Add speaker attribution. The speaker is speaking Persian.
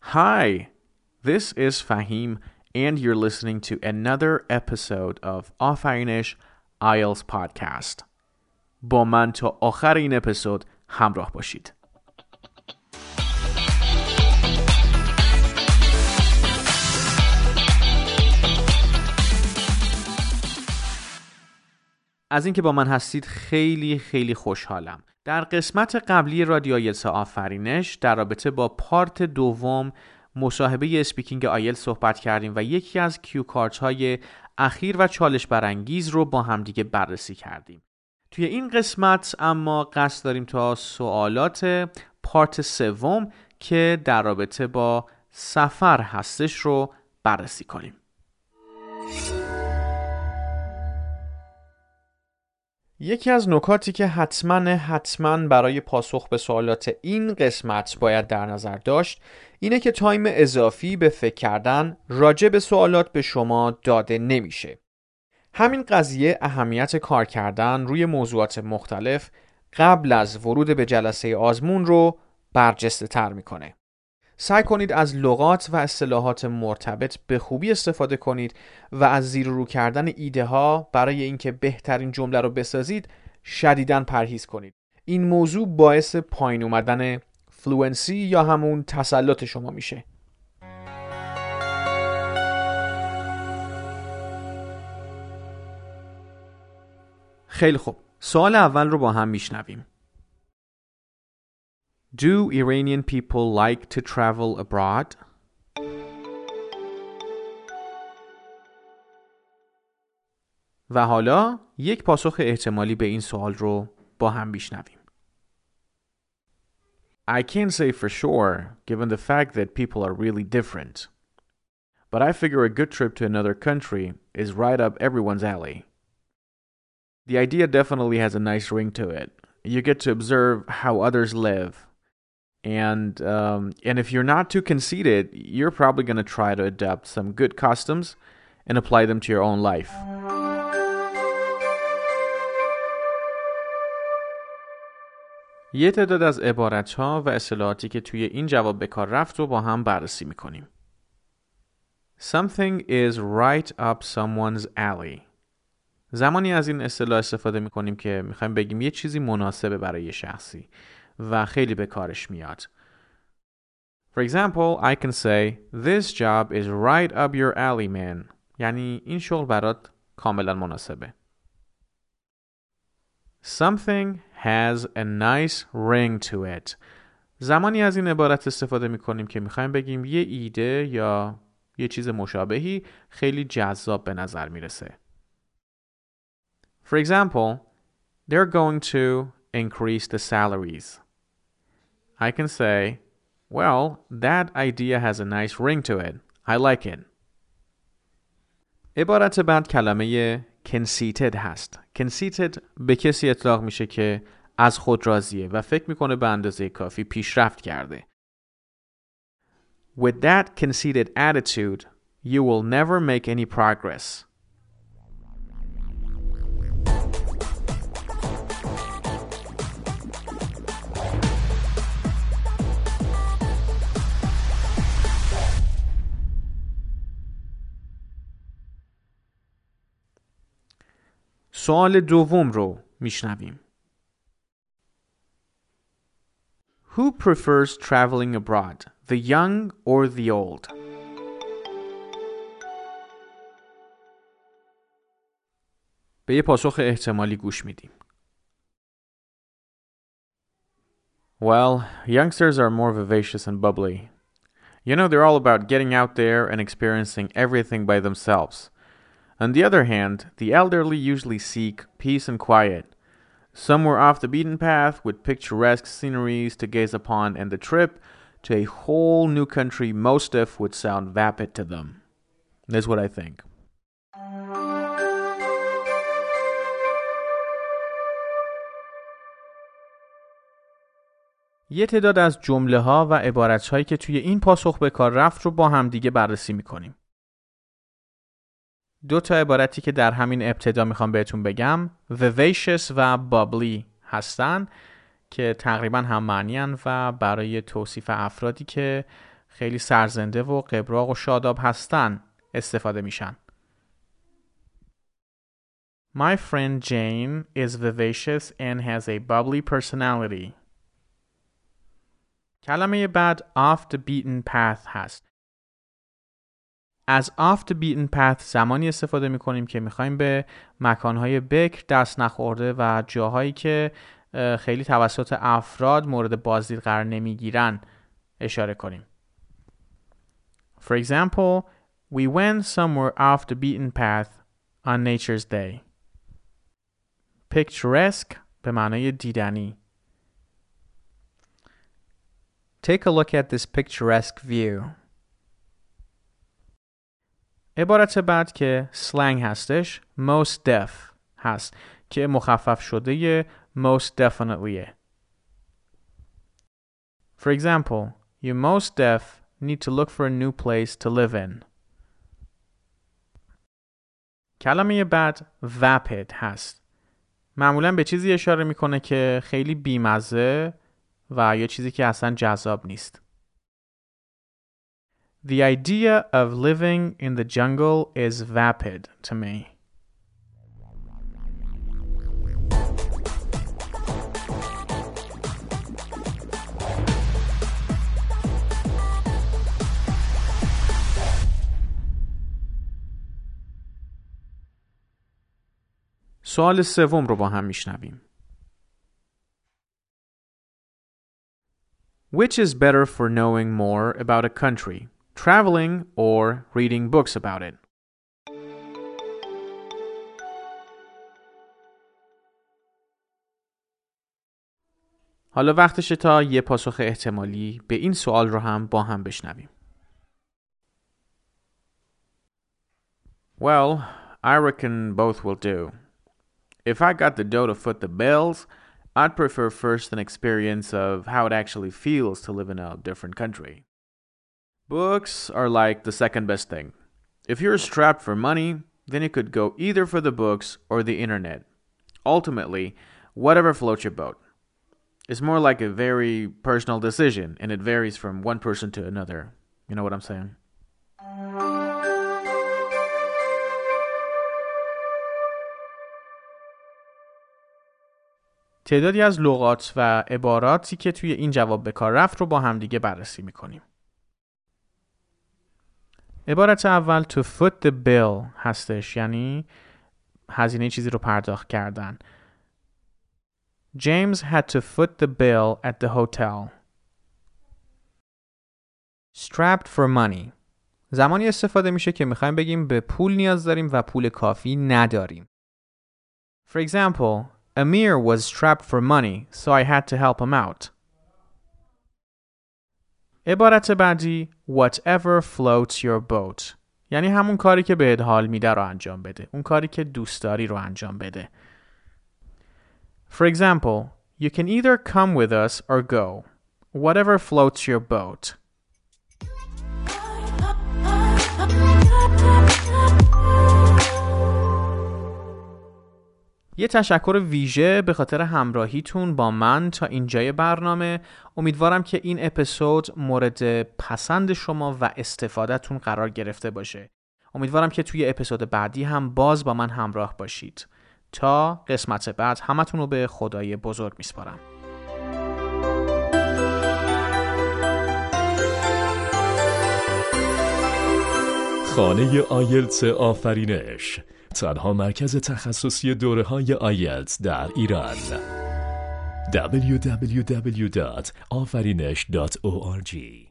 Speaker 1: Hi, this is Fahim, and you're listening to another episode of آفرینش IELTS Podcast. با من تا آخر این اپیزود همراه باشید. از اینکه با من هستید خیلی خیلی خوشحالم. در قسمت قبلی رادیو آیلتس آفرینش در رابطه با پارت دوم مصاحبه speaking آیلتس صحبت کردیم و یکی از cue card های اخیر و چالش برانگیز رو با همدیگه بررسی کردیم. توی این قسمت اما قصد داریم تا سوالات part سوم که در رابطه با سفر هستش رو بررسی کنیم. یکی از نکاتی که حتما حتما برای پاسخ به سوالات این قسمت باید در نظر داشت اینه که تایم اضافی به فکر کردن راجع به سوالات به شما داده نمیشه. همین قضیه اهمیت کار کردن روی موضوعات مختلف قبل از ورود به جلسه آزمون رو برجسته تر می‌کنه. سعی کنید از لغات و اصطلاحات مرتبط به خوبی استفاده کنید و از زیر رو کردن ایده ها برای اینکه بهترین جمله رو بسازید شدیداً پرهیز کنید. این موضوع باعث پایین اومدن فلوئنسی یا همون تسلط شما میشه. خیلی خوب. سوال اول رو با هم میشنویم. Do Iranian people like to travel abroad? و حالا یک پاسخ احتمالی به این سوال رو با هم بیشنویم. I can't say for sure, given the fact that people are really different. But I figure a good trip to another country is right up everyone's alley. The idea definitely has a nice ring to it. You get to observe how others live, and um, and if you're not too conceited, you're probably going to try to adapt some good customs and apply them to your own life. یه تعداد از عبارت ها و اصطلاحاتی که توی این جواب به کار رفت رو با هم بررسی میکنیم. Something is right up someone's alley. زمانی از این اصطلاح استفاده میکنیم که میخوایم بگیم یه چیزی مناسبه برای شخصی. و خیلی به کارش میاد. For example, I can say this job is right up your alley man. یعنی این شغل برات کاملا مناسبه. Something has a nice ring to it. زمانی از این عبارت استفاده می کنیم که می‌خوایم بگیم یه ایده یا یه چیز مشابهی خیلی جذاب به نظر می‌رسه. For example, they're going to increase the salaries. I can say, well, that idea has a nice ring to it. I like it. عبارت بعد کلمه conceited هست. conceited به کسی اطلاق میشه که از خود راضیه و فکر میکنه به اندازه کافی پیشرفت کرده. With that conceited attitude, you will never make any progress. سوال دوم رو میشنویم. Who prefers traveling abroad, the young or the old? به یه پاسخ احتمالی گوش میدیم. Well, youngsters are more vivacious and bubbly. You know, they're all about getting out there and experiencing everything by themselves. On the other hand, the elderly usually seek peace and quiet. Somewhere off the beaten path with picturesque sceneries to gaze upon, and the trip to a whole new country most of would sound vapid to them. That's what I think. یه تعداد از جمله ها و عبارت هایی که توی این پاسخ به کار رفت رو با هم دیگه بررسی میکنیم. دو تا عبارتی که در همین ابتدا می‌خوام بهتون بگم vivacious و bubbly هستن که تقریبا هم معنی و برای توصیف افرادی که خیلی سرزنده و قبراق و شاداب هستن استفاده میشن. My friend Jane is vivacious and has a bubbly personality. کلمه بعد off the beaten path هست. از off the beaten path زمانی استفاده می کنیم که می‌خوایم به مکانهای بکر دست نخورده و جاهایی که خیلی توسط افراد مورد بازدید قرار نمی‌گیرن اشاره کنیم. For example, we went somewhere off the beaten path on Nature's Day. Picturesque به معنای دیدنی. Take a look at this picturesque view. عبارت بعد که slang هستش most deaf هست که مخفف شده most definitely. For example, you most deaf need to look for a new place to live in. کلمه بعد vapid هست. معمولا به چیزی اشاره می‌کنه که خیلی بیمزه و یا چیزی که اصلا جذاب نیست. The idea of living in the jungle is vapid to me. سوال سوم رو با هم میشنویم. Which is better for knowing more about a country, traveling or reading books about it? حالا وقتشه تا یه پاسخ احتمالی به این سوال رو هم با هم بشنویم. Well, I reckon both will do. If I got the dough to foot the bills, I'd prefer first an experience of how it actually feels to live in a different country. Books are like the second best thing. If you're strapped for money, then you could go either for the books or the internet. Ultimately, whatever floats your boat. It's more like a very personal decision, and it varies from one person to another. You know what I'm saying? تعدادی از لغات و عباراتی که توی این جواب به کار رفت رو با همدیگه بررسی میکنیم. عبارت اول to foot the bill هستش یعنی هزینه چیزی رو پرداخت کردن. James had to foot the bill at the hotel. Strapped for money زمانی استفاده میشه که می‌خوایم بگیم به پول نیاز داریم و پول کافی نداریم. For example, Amir was strapped for money, so I had to help him out. عبارت بعدی whatever floats your boat یعنی همون کاری که بهت حال میده رو انجام بده اون کاری که دوست داری رو انجام بده For example, you can either come with us or go. Whatever floats your boat. یه تشکر ویژه به خاطر همراهیتون با من تا اینجای برنامه. امیدوارم که این اپیزود مورد پسند شما و استفادهتون قرار گرفته باشه. امیدوارم که توی اپیزود بعدی هم باز با من همراه باشید. تا قسمت بعد همتون رو به خدای بزرگ میسپارم.
Speaker 2: خانه آیلتس آفرینش. تنها مرکز تخصصی دوره های آیلتس در ایران. www.afarinesh.org